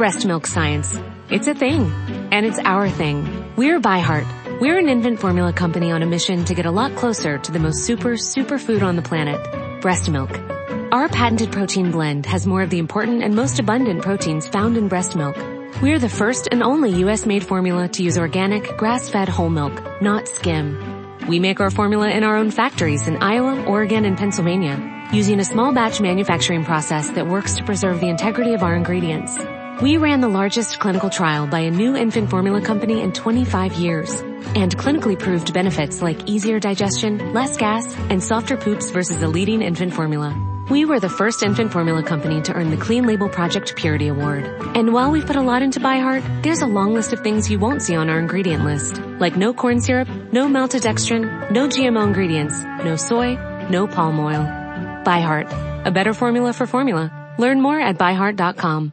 breast milk science. It's a thing. And it's our thing. We're ByHeart. We're an infant formula company on a mission to get a lot closer to the most super, super food on the planet. Breast milk. Our patented protein blend has more of the important and most abundant proteins found in breast milk. We're the first and only US made formula to use organic, grass-fed whole milk, not skim. We make our formula in our own factories in Iowa, Oregon, and Pennsylvania using a small batch manufacturing process that works to preserve the integrity of our ingredients. We ran the largest clinical trial by a new infant formula company in 25 years and clinically proved benefits like easier digestion, less gas, and softer poops versus a leading infant formula. We were the first infant formula company to earn the Clean Label Project Purity Award. And while we've put a lot into ByHeart, there's a long list of things you won't see on our ingredient list, like no corn syrup, no maltodextrin, no GMO ingredients, no soy, no palm oil. ByHeart, a better formula for formula. Learn more at byheart.com.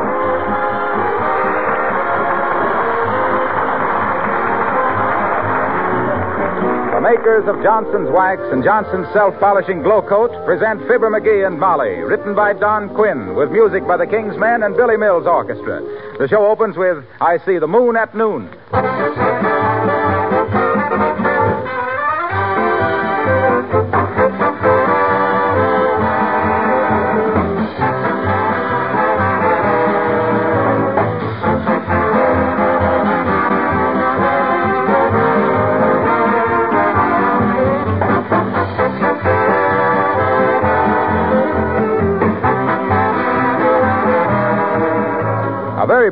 Makers of Johnson's Wax and Johnson's Self-Polishing Glow Coat present Fibber McGee and Molly, written by Don Quinn, with music by the King's Men and Billy Mills Orchestra. The show opens with I See the Moon at Noon.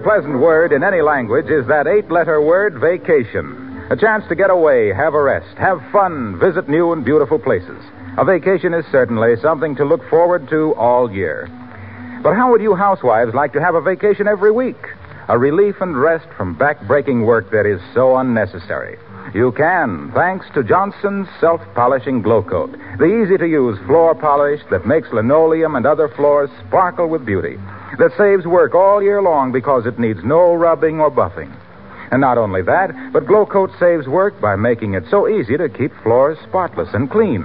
Pleasant word in any language is that eight letter word vacation. A chance to get away, have a rest, have fun, visit new and beautiful places. A vacation is certainly something to look forward to all year. But how would you housewives like to have a vacation every week? A relief and rest from back-breaking work that is so unnecessary. You can, thanks to Johnson's self-polishing glow coat. The easy-to-use floor polish that makes linoleum and other floors sparkle with beauty that saves work all year long because it needs no rubbing or buffing. And not only that, but Glow Coat saves work by making it so easy to keep floors spotless and clean.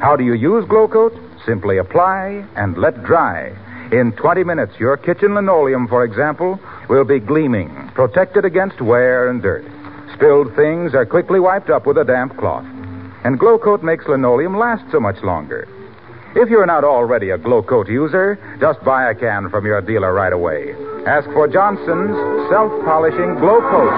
How do you use Glow Coat? Simply apply and let dry. In 20 minutes, your kitchen linoleum, for example, will be gleaming, protected against wear and dirt. Spilled things are quickly wiped up with a damp cloth. And Glow Coat makes linoleum last so much longer. If you're not already a Glow Coat user, just buy a can from your dealer right away. Ask for Johnson's self-polishing Glow Coat.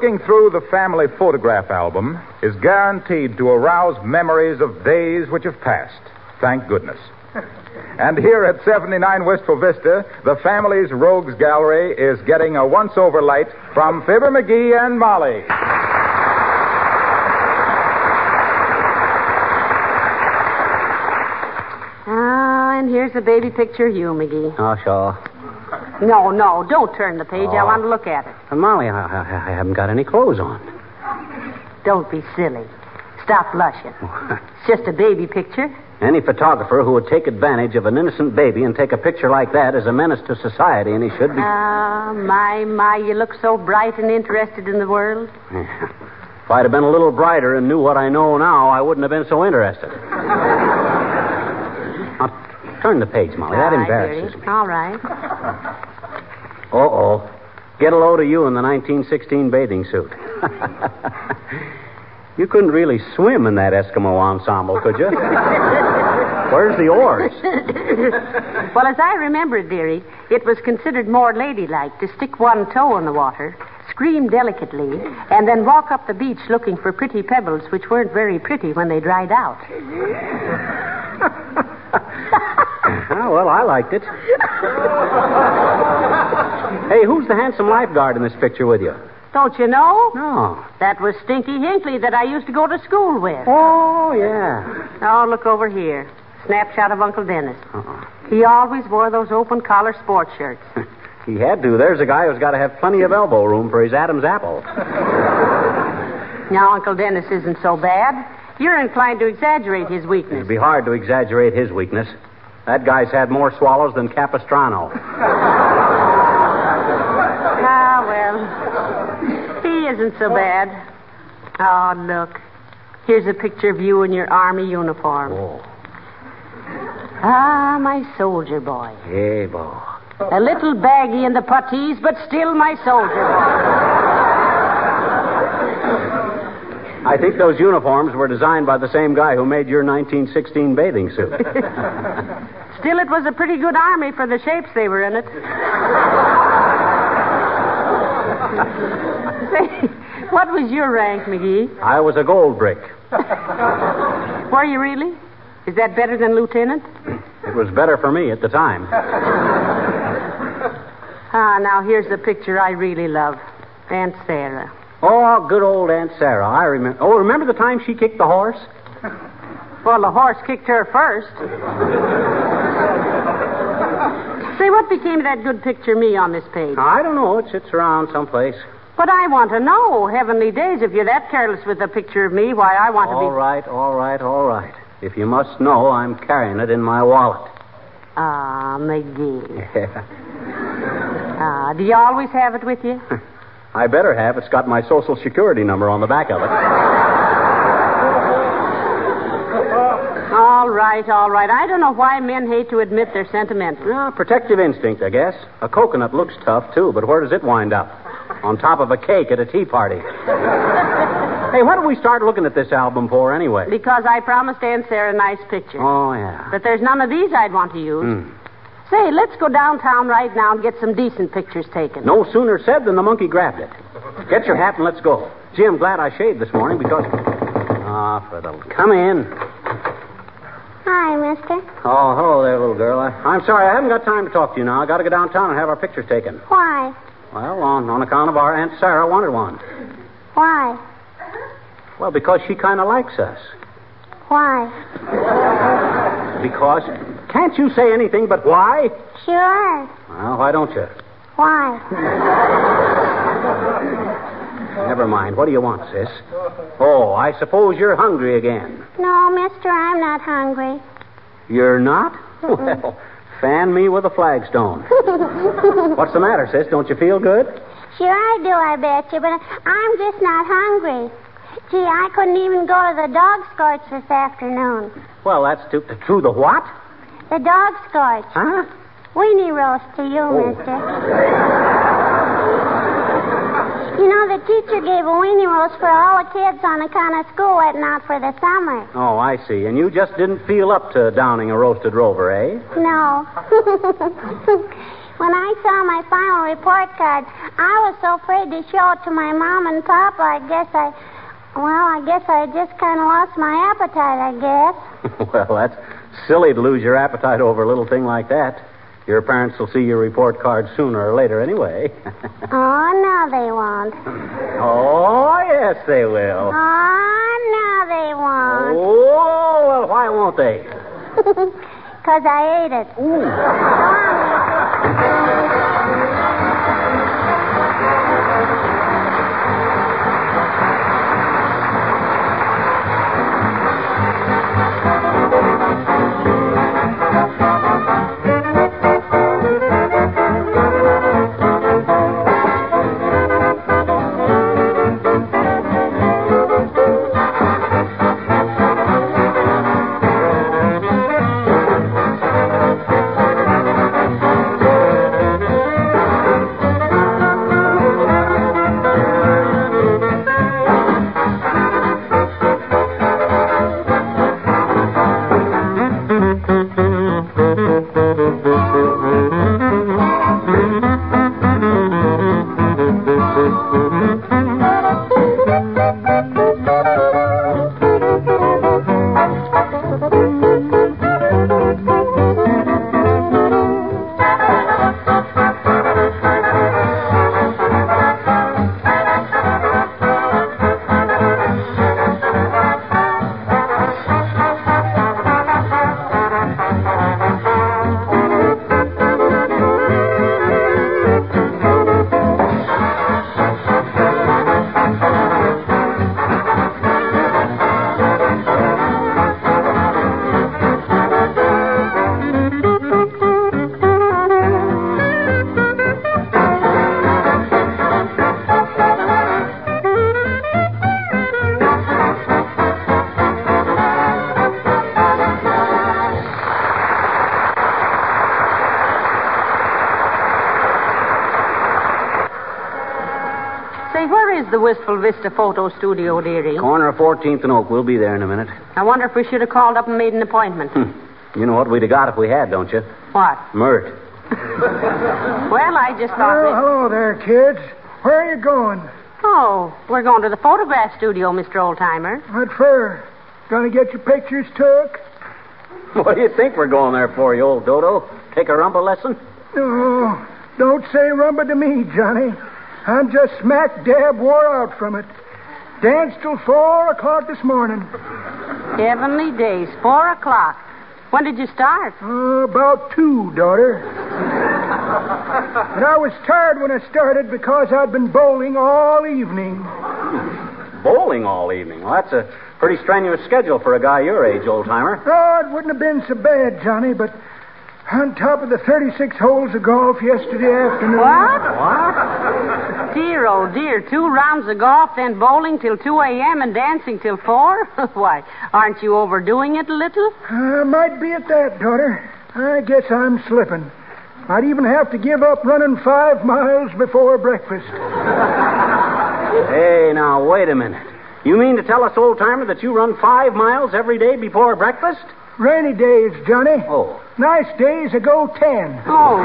Looking through the family photograph album is guaranteed to arouse memories of days which have passed. Thank goodness. And here at 79 Wistful Vista, the family's Rogues Gallery is getting a once over light from Fibber McGee and Molly. Ah, and here's the baby picture of you, McGee. Oh, sure. No, no, don't turn the page. Oh. I want to look at it. Uh, Molly, I, I, I, haven't got any clothes on. Don't be silly. Stop blushing. it's just a baby picture. Any photographer who would take advantage of an innocent baby and take a picture like that is a menace to society, and he should be. Ah, uh, my, my, you look so bright and interested in the world. Yeah. If I'd have been a little brighter and knew what I know now, I wouldn't have been so interested. now, turn the page, Molly. That embarrasses me. All right. Uh oh. Get a load of you in the 1916 bathing suit. you couldn't really swim in that Eskimo ensemble, could you? Where's the oars? well, as I remember, dearie, it was considered more ladylike to stick one toe in the water, scream delicately, and then walk up the beach looking for pretty pebbles which weren't very pretty when they dried out. Oh, well, I liked it. Hey, who's the handsome lifeguard in this picture with you? Don't you know? No. That was Stinky Hinckley that I used to go to school with. Oh, yeah. Oh, look over here. Snapshot of Uncle Dennis. Uh-uh. He always wore those open collar sports shirts. He had to. There's a guy who's got to have plenty of elbow room for his Adam's apple. Now, Uncle Dennis isn't so bad. You're inclined to exaggerate his weakness. It'd be hard to exaggerate his weakness. That guy's had more swallows than Capistrano. Well, he isn't so bad. Oh, look. Here's a picture of you in your army uniform. Oh, Ah, my soldier boy. hey, boy. A little baggy in the puttees, but still my soldier boy. I think those uniforms were designed by the same guy who made your 1916 bathing suit. Still, it was a pretty good army for the shapes they were in it. Say, what was your rank, McGee? I was a gold brick. Were you really? Is that better than lieutenant? It was better for me at the time. Ah, now here's the picture I really love. Aunt Sarah. Oh, good old Aunt Sarah. I remember. Oh, remember the time she kicked the horse? Well, the horse kicked her first. Say, what became of that good picture of me on this page? I don't know. It sits around someplace. But I want to know, heavenly days, if you're that careless with a picture of me, why I want to be. All right, all right, all right. If you must know, I'm carrying it in my wallet. Ah, McGee. Ah, do you always have it with you? I better have. It's got my social security number on the back of it. all right, all right. I don't know why men hate to admit they're sentimental. Ah, protective instinct, I guess. A coconut looks tough, too, but where does it wind up? On top of a cake at a tea party. hey, what did we start looking at this album for, anyway? Because I promised Aunt Sarah a nice picture. Oh, yeah. But there's none of these I'd want to use. Hmm. Say, let's go downtown right now and get some decent pictures taken. No sooner said than the monkey grabbed it. Get your hat and let's go. Gee, I'm glad I shaved this morning because. Ah, for the. Come in. Hi, mister. Oh, hello there, little girl. I, I'm sorry, I haven't got time to talk to you now. I got to go downtown and have our pictures taken. Why? Well, on, on account of our Aunt Sarah wanted one. Why? Well, because she kind of likes us. Why? Because. Can't you say anything but why? Sure. Well, why don't you? Why? Never mind. What do you want, sis? Oh, I suppose you're hungry again. No, mister, I'm not hungry. You're not? Well, fan me with a flagstone. What's the matter, sis? Don't you feel good? Sure I do, I bet you, but I'm just not hungry. Gee, I couldn't even go to the dog scorch this afternoon. Well, that's too. To the what? The dog scorch. Huh? Weenie roast to you, Oh. mister. You know, the teacher gave a weenie roast for all the kids on account of school letting out for the summer. Oh, I see. And you just didn't feel up to downing a roasted rover, eh? No. when I saw my final report card, I was so afraid to show it to my mom and papa. I guess I, well, I guess I just kind of lost my appetite, I guess. well, that's silly to lose your appetite over a little thing like that. Your parents will see your report card sooner or later anyway. Oh, no, they won't. oh, yes, they will. Oh, no, they won't. Oh, well, why won't they? Because I ate it. Wistful Vista Photo Studio, dearie? Corner of 14th and Oak. We'll be there in a minute. I wonder if we should have called up and made an appointment. Hmm. You know what we'd have got if we had, don't you? What? Mert. Well, I just thought. Well, we- hello there, kids. Where are you going? Oh, we're going to the photograph studio, Mr. Oldtimer. What for? Gonna get your pictures took? What do you think we're going there for, you old dodo? Take a rumba lesson? Oh, don't say rumba to me, Johnny. I'm just smack dab wore out from it. Danced till four o'clock this morning. Heavenly days, four o'clock. When did you start? Uh, about two, daughter. and I was tired when I started because I'd been bowling all evening. Bowling all evening. Well, that's a pretty strenuous schedule for a guy your age, old timer. Oh, it wouldn't have been so bad, Johnny, but on top of the 36 holes of golf yesterday afternoon. What? What? Dear, oh dear. Two rounds of golf, then bowling till 2 a.m. and dancing till 4? Why, aren't you overdoing it a little? I might be at that, daughter. I guess I'm slipping. I'd even have to give up running five miles before breakfast. Hey, now, wait a minute. You mean to tell us, old timer, that you run five miles every day before breakfast? Rainy days, Johnny. Oh. Nice days, I go ten. Oh,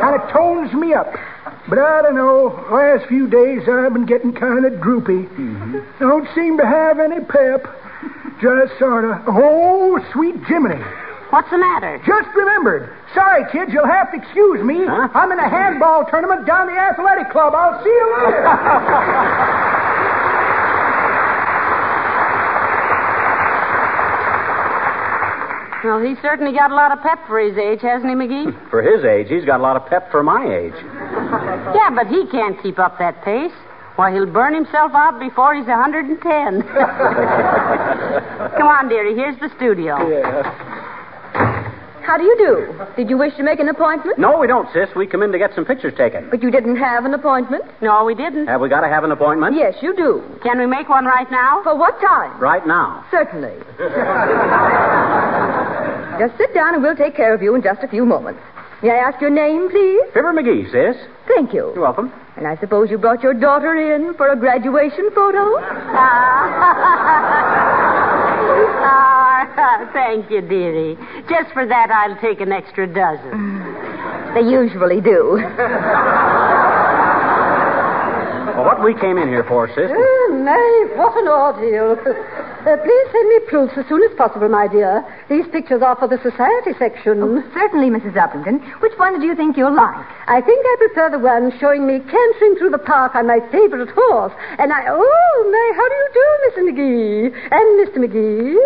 Kind of tones me up. But I don't know. Last few days I've been getting kind of droopy. Mm-hmm. Don't seem to have any pep. Just sort of. Oh, sweet Jiminy. what's the matter? Just remembered. Sorry, kids, you'll have to excuse me. Huh? I'm in a handball tournament down the athletic club. I'll see you later. Well, he's certainly got a lot of pep for his age, hasn't he, McGee? For his age, he's got a lot of pep for my age. yeah, but he can't keep up that pace. Why, he'll burn himself out before he's 110. Come on, dearie. Here's the studio. How do you do? Did you wish to make an appointment? No, we don't, sis. We come in to get some pictures taken. But you didn't have an appointment? No, we didn't. Have we got to have an appointment? Yes, you do. Can we make one right now? For what time? Right now. Certainly. Just sit down and we'll take care of you in just a few moments. May I ask your name, please? Fibber McGee, sis. Thank you. You're welcome. And I suppose you brought your daughter in for a graduation photo? Ah, thank you, dearie. Just for that, I'll take an extra dozen. They usually do. Well, what we came in here for, sis? Oh, May, what an ordeal. Uh, please send me proofs as soon as possible, my dear. These pictures are for the society section. Oh, certainly, Mrs. Uppington. Which one do you think you'll like? I think I prefer the one showing me cantering through the park on my favorite horse. And I. Oh, May, how do you do, Mr. McGee? And Mr. McGee?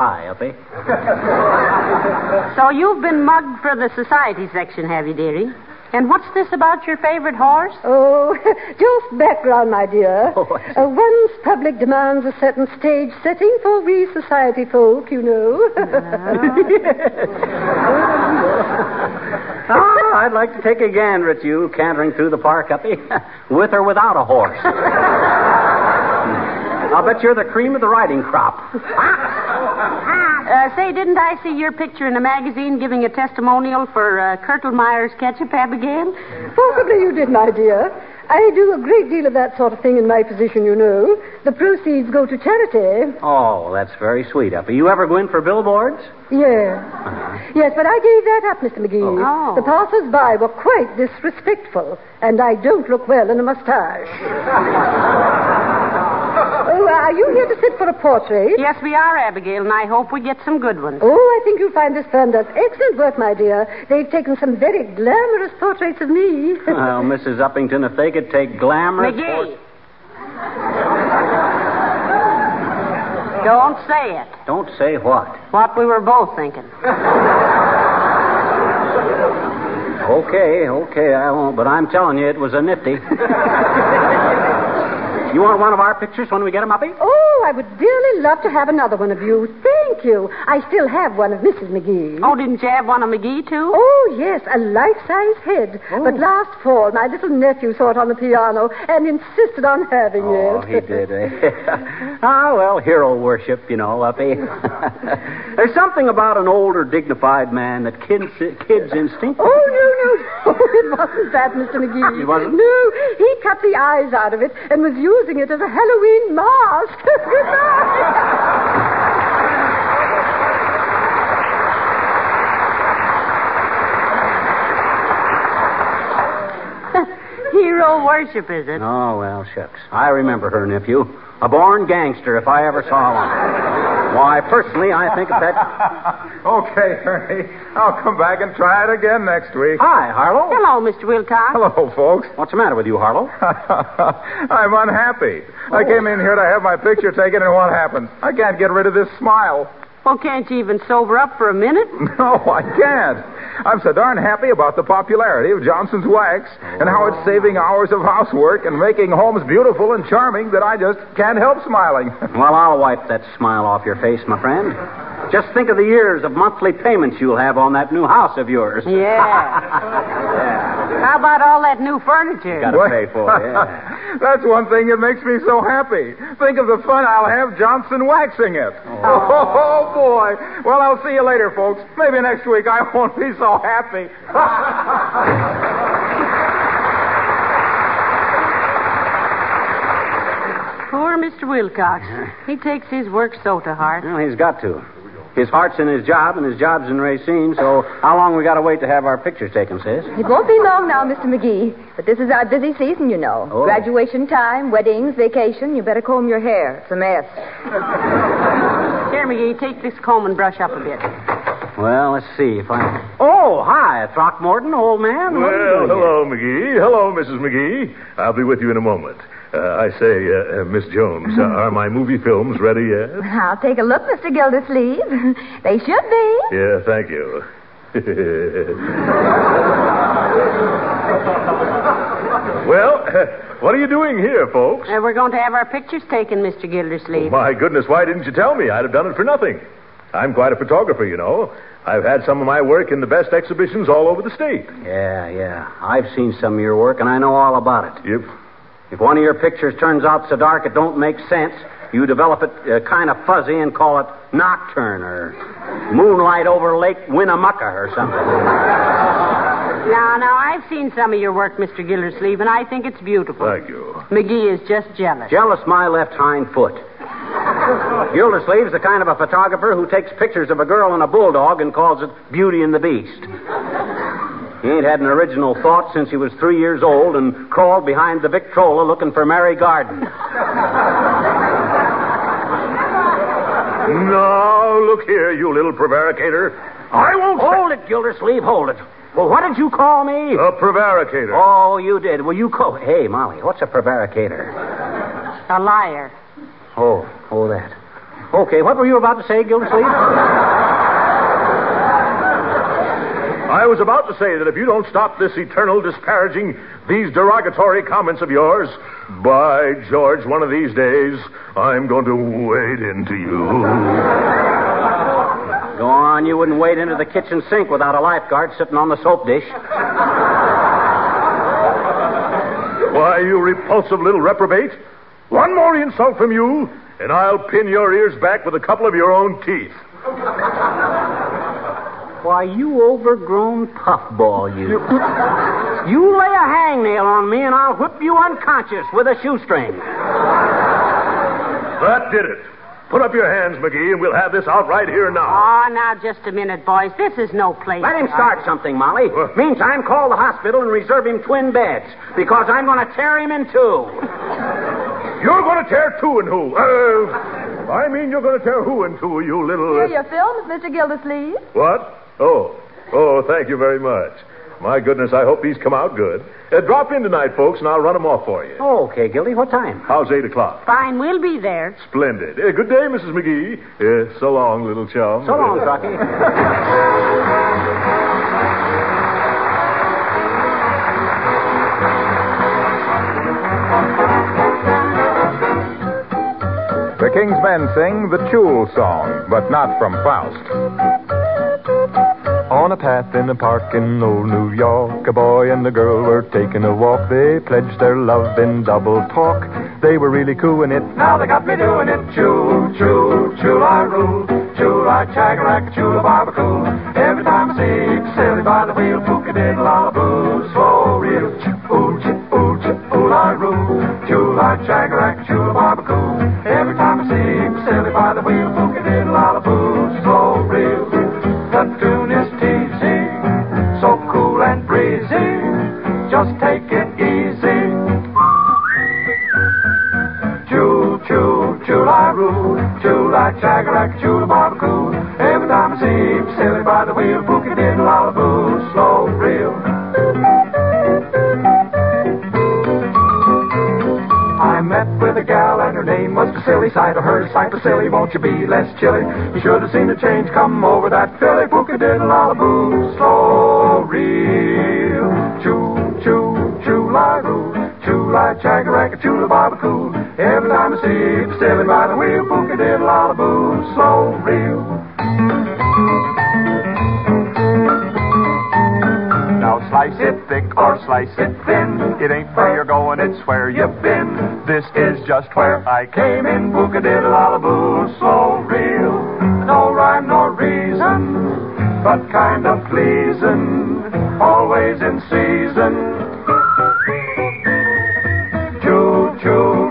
Hi, Uppy. So you've been mugged for the society section, have you, dearie? And what's this about your favorite horse? Oh, just background, my dear. Oh, Uh, one's public demands a certain stage setting for we society folk, you know. Ah, I'd like to take a gander at you cantering through the park, Uppy. With or without a horse. I'll bet you're the cream of the riding crop. Uh, say, didn't I see your picture in a magazine giving a testimonial for uh, Kurtelmeyer's ketchup, Abigail? Possibly you did, my dear. I do a great deal of that sort of thing in my position, you know. The proceeds go to charity. Oh, that's very sweet, Uppy. You ever go in for billboards? Yes. Uh-huh. Yes, but I gave that up, Mr. McGee. Oh. The passers-by were quite disrespectful, and I don't look well in a mustache. oh, are you here to sit for a portrait? Yes, we are, Abigail, and I hope we get some good ones. Oh, I think you'll find this firm does excellent work, my dear. They've taken some very glamorous portraits of me. Well, Mrs. Uppington, if they could take glamorous... McGee. Don't say it. Don't say what. What we were both thinking. Okay, okay, I won't, but I'm telling you, it was a nifty. you want one of our pictures when we get 'em, Uppy? Oh, I would dearly love to have another one of you. Thank you. I still have one of Mrs. McGee. Oh, didn't you have one of McGee, too? Oh, yes, a life-size head. But last fall, my little nephew saw it on the piano and insisted on having Oh, it. Oh, he did. eh? ah, well, hero worship, you know, Uppy. There's something about an older, dignified man that kids, kids instinct. Oh, no, no. It wasn't that, Mr. McGee. It wasn't? No, he cut the eyes out of it and was using it as a Halloween mask. Good night. Hero worship, is it? Oh, well, shucks. I remember her, nephew. A born gangster, if I ever saw one. Why, personally, I think of that. okay, Ernie. I'll come back and try it again next week. Hi, Harlow. Hello, Mr. Wilcox. Hello, folks. What's the matter with you, Harlow? I'm unhappy. I came in here to have my picture taken, and what happens? I can't get rid of this smile. Well, can't you even sober up for a minute? No, I can't. I'm so darn happy about the popularity of Johnson's Wax and how it's saving hours of housework and making homes beautiful and charming that I just can't help smiling. Well, I'll wipe that smile off your face, my friend. Just think of the years of monthly payments you'll have on that new house of yours. Yeah. yeah. How about all that new furniture? Got to pay for it, yeah. That's one thing that makes me so happy. Think of the fun I'll have Johnson waxing it. Oh. oh boy. Well, I'll see you later, folks. Maybe next week I won't be so happy. Poor Mr. Wilcox. He takes his work so to heart. Well, he's got to. His heart's in his job, and his job's in Racine, so how long we got to wait to have our pictures taken, sis? It won't be long now, Mr. McGee. But this is our busy season, you know. Oh. Graduation time, weddings, vacation. You better comb your hair. It's a mess. Here, McGee, take this comb and brush up a bit. Well, let's see if I. Oh, hi, Throckmorton, old man. What are you Well, doing hello, McGee. Hello, Mrs. McGee. I'll be with you in a moment. Uh, I say, uh, uh, Miss Jones, uh, are my movie films ready yet? I'll take a look, Mr. Gildersleeve. they should be. Yeah, thank you. well, what are you doing here, folks? Uh, we're going to have our pictures taken, Mr. Gildersleeve. My goodness, why didn't you tell me? I'd have done it for nothing. I'm quite a photographer, you know. I've had some of my work in the best exhibitions all over the state. Yeah, yeah. I've seen some of your work, and I know all about it. Yep. If one of your pictures turns out so dark it don't make sense, you develop it uh, kind of fuzzy and call it Nocturne or Moonlight over Lake Winnemucca or something. Now, now, I've seen some of your work, Mr. Gildersleeve, and I think it's beautiful. Thank you. McGee is just jealous. Jealous my left hind foot. Gildersleeve's the kind of a photographer who takes pictures of a girl and a bulldog and calls it Beauty and the Beast. He ain't had an original thought since he was three years old and crawled behind the Victrola looking for Mary Garden. Now, look here, you little prevaricator. I won't. Hold it, Gildersleeve, hold it. Well, what did you call me? A prevaricator. Oh, you did. Well, you call. Hey, Molly, what's a prevaricator? A liar. Oh, oh, that. Okay, what were you about to say, Gildersleeve? I was about to say that if you don't stop this eternal disparaging, these derogatory comments of yours, by George, one of these days, I'm going to wade into you. Go on, you wouldn't wade into the kitchen sink without a lifeguard sitting on the soap dish. Why, you repulsive little reprobate. One more insult from you, and I'll pin your ears back with a couple of your own teeth. Why, you overgrown puffball, you. You lay a hangnail on me, and I'll whip you unconscious with a shoestring. That did it. Put up your hands, McGee, and we'll have this out right here now. Oh, now, just a minute, boys. This is no place. Let him for start something, Molly. What? Meantime, call the hospital and reserve him twin beds, because I'm going to tear him in two. You're going to tear two and who? Uh, I mean, you're going to tear who and two, you little. Here are your films, Mr. Gildersleeve. What? Oh. Oh, thank you very much. My goodness, I hope these come out good. Uh, drop in tonight, folks, and I'll run them off for you. Okay, Gildy, what time? How's 8 o'clock? Fine, we'll be there. Splendid. Uh, good day, Mrs. McGee. Uh, so long, little chum. So long, Rocky. The King's Men sing the Chul song, but not from Faust. On a path in a park in old New York, a boy and a girl were taking a walk. They pledged their love in double talk. They were really cooing it. Now they got me doing it. Choo, choo, choo, I rule. Choo, I chagarack, choo, barbecue. Every time I see silly by the wheel, pooka diddle, all the booze for reel. Choo, choo, choo, I roo. Chula, chagarack, chula, barbecue. Every time I see him, silly by the wheel, Chagarack, chula, barbecue. Every time I see him, silly by the wheel, slow. I met with a gal and her name was Vasily. Sight of her, sight Vasily, won't you be less chilly? You should have seen the change come over that filly. Booka diddle boo, slow reel. Choo, choo, choo, lie roo. Choo, lie, chagarack, choo, la barbecue. Every time I see Vasily by the wheel, booka diddle boo, slow reel. Now slice it thick or slice it thin. It ain't where you're going, it's where you've been. This is just where I came in. Booka diddle boo, slow reel. No rhyme nor reason, but kind of pleasing. Always in season. Choo, choo.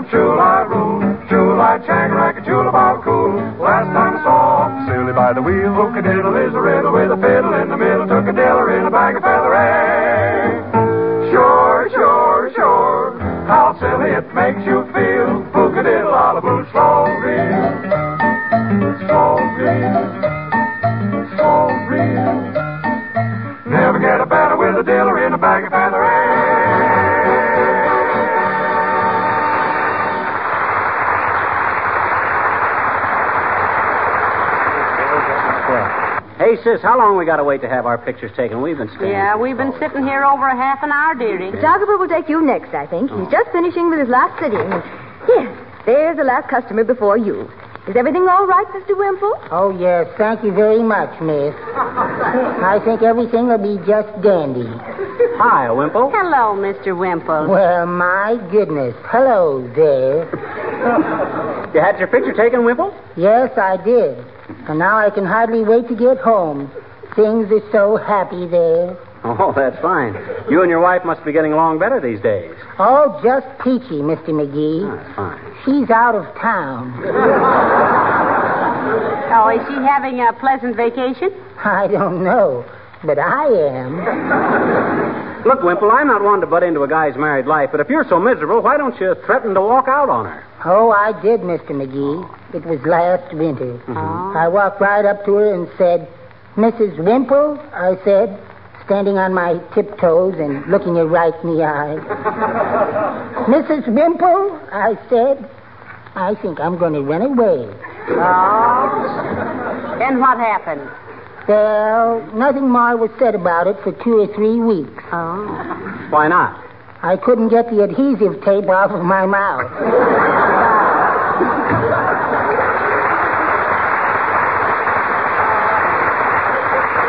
Choo-la chagarack, choo-la barbecue. Last time I saw Silly by the wheel. Booka diddle is a riddle with a fiddle in the middle. Took a diller in a bag of feather Hey, sis, how long we got to wait to have our pictures taken? We've been standing. Yeah, we've been sitting here over a half an hour, dearie. The Photographer will take you next, I think. He's just finishing with his last sitting. Yes, there's the last customer before you. Is everything all right, Mr. Wimple? Oh, yes. Thank you very much, miss. I think everything will be just dandy. Hi, Wimple. Hello, Mr. Wimple. Well, my goodness. Hello there. You had your picture taken, Wimple? Yes, I did. And now I can hardly wait to get home. Things are so happy there. Oh, that's fine. You and your wife must be getting along better these days. Oh, just peachy, Mr. McGee. Ah, that's fine. She's out of town. Oh, is she having a pleasant vacation? I don't know, but I am. Look, Wimple, I'm not one to butt into a guy's married life, but if you're so miserable, why don't you threaten to walk out on her? Oh, I did, Mr. McGee. It was last winter. Mm-hmm. I walked right up to her and said, Mrs. Wimple, I said, standing on my tiptoes and looking her right in the eye. Mrs. Wimple, I said, I think I'm going to run away. Oh. And what happened? Well, nothing more was said about it for two or three weeks. Oh. Why not? I couldn't get the adhesive tape off of my mouth.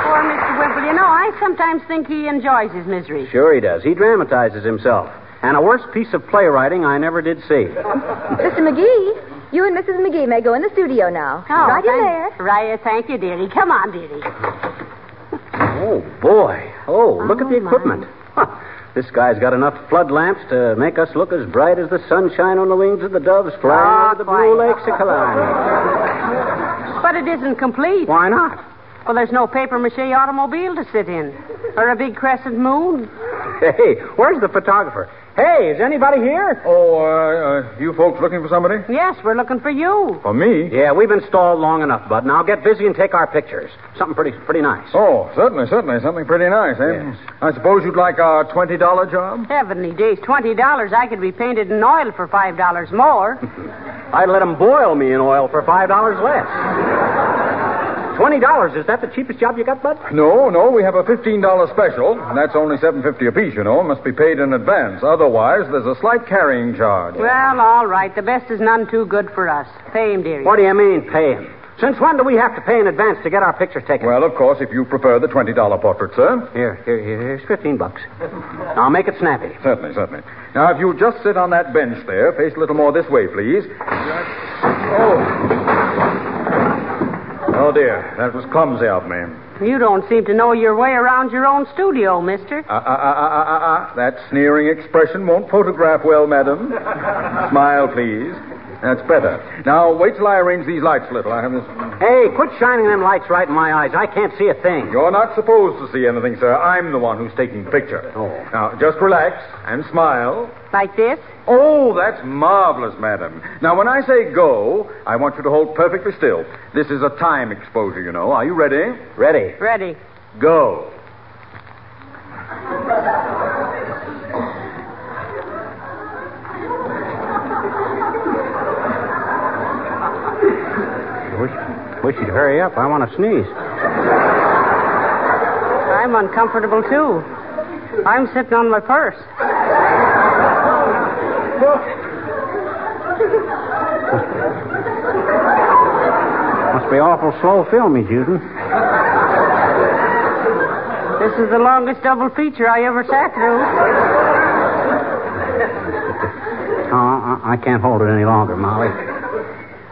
Poor Mr. Wimple. You know, I sometimes think he enjoys his misery. Sure he does. He dramatizes himself. And a worse piece of playwriting I never did see. Mr. McGee, you and Mrs. McGee may go in the studio now. Oh, right in there. Right, thank you, dearie. Come on, dearie. Oh, boy. Oh, look at the Oh, equipment. Huh. This guy's got enough flood lamps to make us look as bright as the sunshine on the wings of the doves flying Ah, over the blue lakes of Killarney. But it isn't complete. Why not? Well, there's no paper mache automobile to sit in, or a big crescent moon. Hey, where's the photographer? Hey, is anybody here? Oh, uh, uh, you folks looking for somebody? Yes, we're looking for you. For me? Yeah, we've been stalled long enough, Bud. Now get busy and take our pictures. Something pretty pretty nice. Oh, certainly, certainly. Something pretty nice, eh? Yes. I suppose you'd like a $20 job? Heavenly days, twenty dollars. I could be painted in oil for five dollars more. I'd let let 'em boil me in oil for five dollars less. Twenty dollars, is that the cheapest job you got, Bud? No, no, we have a $15 special, and that's only seven fifty apiece, you know. Must be paid in advance. Otherwise, there's a slight carrying charge. Well, all right. The best is none too good for us. Pay him, dearie. What do you mean, pay him? Since when do we have to pay in advance to get our pictures taken? Well, of course, if you prefer the $20 portrait, sir. Here, here, here, here's fifteen bucks. Now make it snappy. Certainly, certainly. Now, if you'll just sit on that bench there, face a little more this way, please. Oh. Oh, dear. That was clumsy of me. You don't seem to know your way around your own studio, mister. Uh, uh, uh, uh, uh, uh, that sneering expression won't photograph well, madam. Smile, please. That's better. Now, wait till I arrange these lights a little. I have this. Hey, quit shining them lights right in my eyes. I can't see a thing. You're not supposed to see anything, sir. I'm the one who's taking the picture. Oh. Now, just relax and smile. Like this? Oh, that's marvelous, madam. Now, when I say go, I want you to hold perfectly still. This is a time exposure, you know. Are you ready? Ready. Ready. Go. Wish, wish you'd hurry up. I want to sneeze. I'm uncomfortable, too. I'm sitting on my purse. Must be awful slow film filming, Judy. This is the longest double feature I ever sat through. Oh, I I can't hold it any longer, Molly.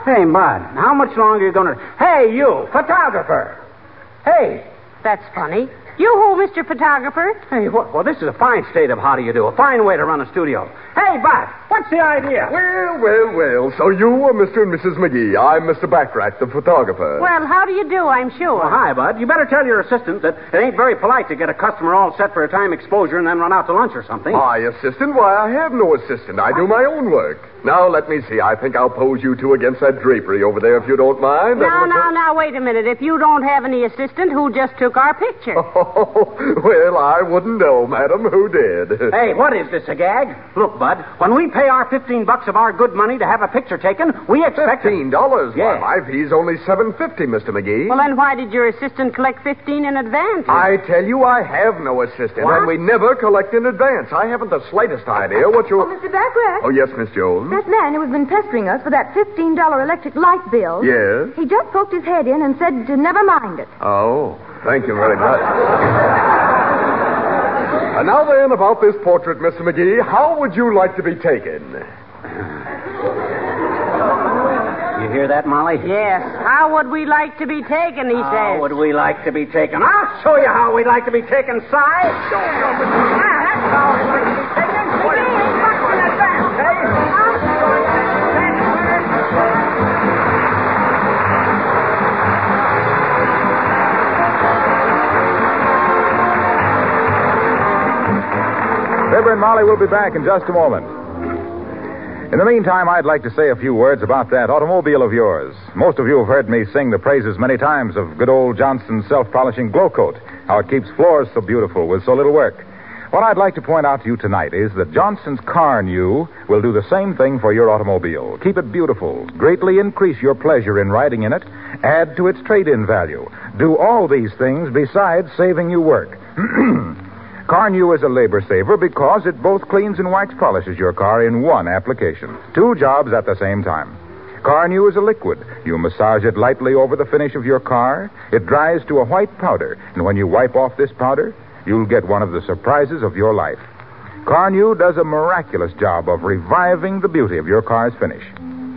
Hey, Bud, how much longer are you going to. Hey, you, photographer! Hey! That's funny. You who, Mr. Photographer? Hey, what, well, this is a fine state of how do you do, a fine way to run a studio. Hey, Bud, what's the idea? Well, well, well. So you are Mr. and Mrs. McGee. I'm Mr. Backrack, the photographer. Well, how do you do, I'm sure. Well, hi, Bud. You better tell your assistant that it ain't very polite to get a customer all set for a time exposure and then run out to lunch or something. My assistant? Why, I have no assistant. I do my own work. Now, let me see. I think I'll pose you two against that drapery over there, if you don't mind. Now, now, now, wait a minute. If you don't have any assistant, who just took our picture? Oh, well, I wouldn't know, madam. Who did? Hey, what is this, a gag? Look, Bud, when we pay our 15 bucks of our good money to have a picture taken, we expect... Fifteen dollars? Yeah. Why, my fee's only seven fifty, Mr. McGee. Well, then why did your assistant collect 15 in advance? I tell you, I have no assistant, What? and we never collect in advance. I haven't the slightest idea what you. Oh, Mr. Backrack. Oh, yes, Miss Jones. That man who has been pestering us for that $15 electric light bill. Yes. He just poked his head in and said to never mind it. Oh, thank you very much. and now then, about this portrait, Mr. McGee, how would you like to be taken? You hear that, Molly? Yes. How would we like to be taken, he How says. would we like to be taken? I'll show you how we'd like to be taken, Si. Molly will be back in just a moment. In the meantime, I'd like to say a few words about that automobile of yours. Most of you have heard me sing the praises many times of good old Johnson's self-polishing glow coat, how it keeps floors so beautiful with so little work. What I'd like to point out to you tonight is that Johnson's Carnu will do the same thing for your automobile. Keep it beautiful, greatly increase your pleasure in riding in it, add to its trade-in value. Do all these things besides saving you work. Carnu is a labor saver because it both cleans and wax polishes your car in one application. Two jobs at the same time. Carnu is a liquid. You massage it lightly over the finish of your car. It dries to a white powder. And when you wipe off this powder, you'll get one of the surprises of your life. Carnu does a miraculous job of reviving the beauty of your car's finish.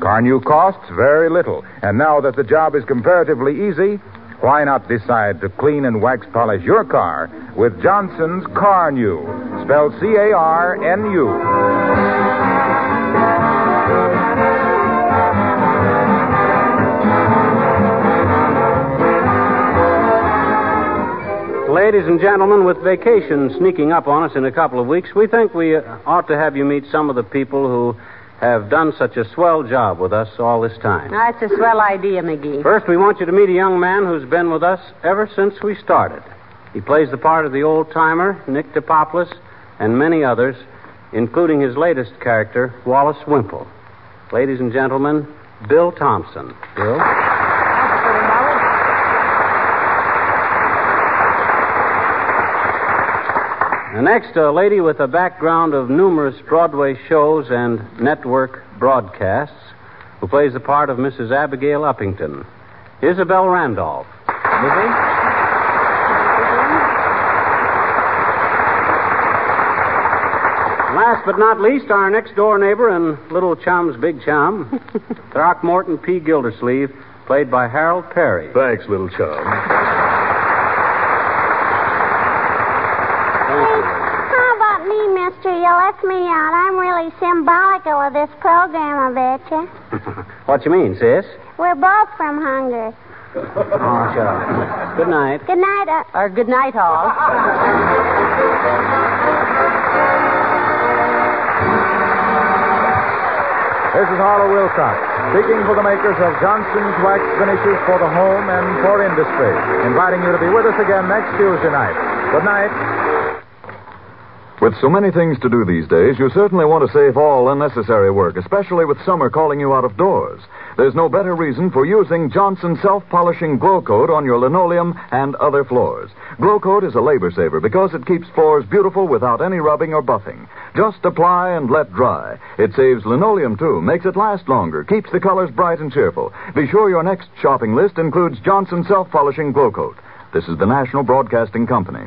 Carnu costs very little. And now that the job is comparatively easy, why not decide to clean and wax polish your car with Johnson's Carnu, spelled C A R N U. Ladies and gentlemen, with vacation sneaking up on us in a couple of weeks, we think we ought to have you meet some of the people who have done such a swell job with us all this time. That's a swell idea, McGee. First, we want you to meet a young man who's been with us ever since we started. He plays the part of the old timer, Nick Depopulis, and many others, including his latest character, Wallace Wimple. Ladies and gentlemen, Bill Thompson. Bill? Next, a lady with a background of numerous Broadway shows and network broadcasts who plays the part of Mrs. Abigail Uppington, Isabel Randolph. Lizzie? Last but not least, our next door neighbor and little chum's big chum, Throckmorton P. Gildersleeve, played by Harold Peary. Thanks, little chum. How about me, mister? You me out. I'm really symbolical of this program, I betcha. What you mean, sis? We're both from hunger. Oh, shut up. Good night. Good night, uh, Or good night, all. This is Harlow Wilcox, speaking for the makers of Johnson's Wax Finishes for the home and for industry, inviting you to be with us again next Tuesday night. Good night. With so many things to do these days, you certainly want to save all unnecessary work, especially with summer calling you out of doors. There's no better reason for using Johnson self-polishing Glo-Coat on your linoleum and other floors. Glo-Coat is a labor saver because it keeps floors beautiful without any rubbing or buffing. Just apply and let dry. It saves linoleum too, makes it last longer, keeps the colors bright and cheerful. Be sure your next shopping list includes Johnson self-polishing Glo-Coat. This is the National Broadcasting Company.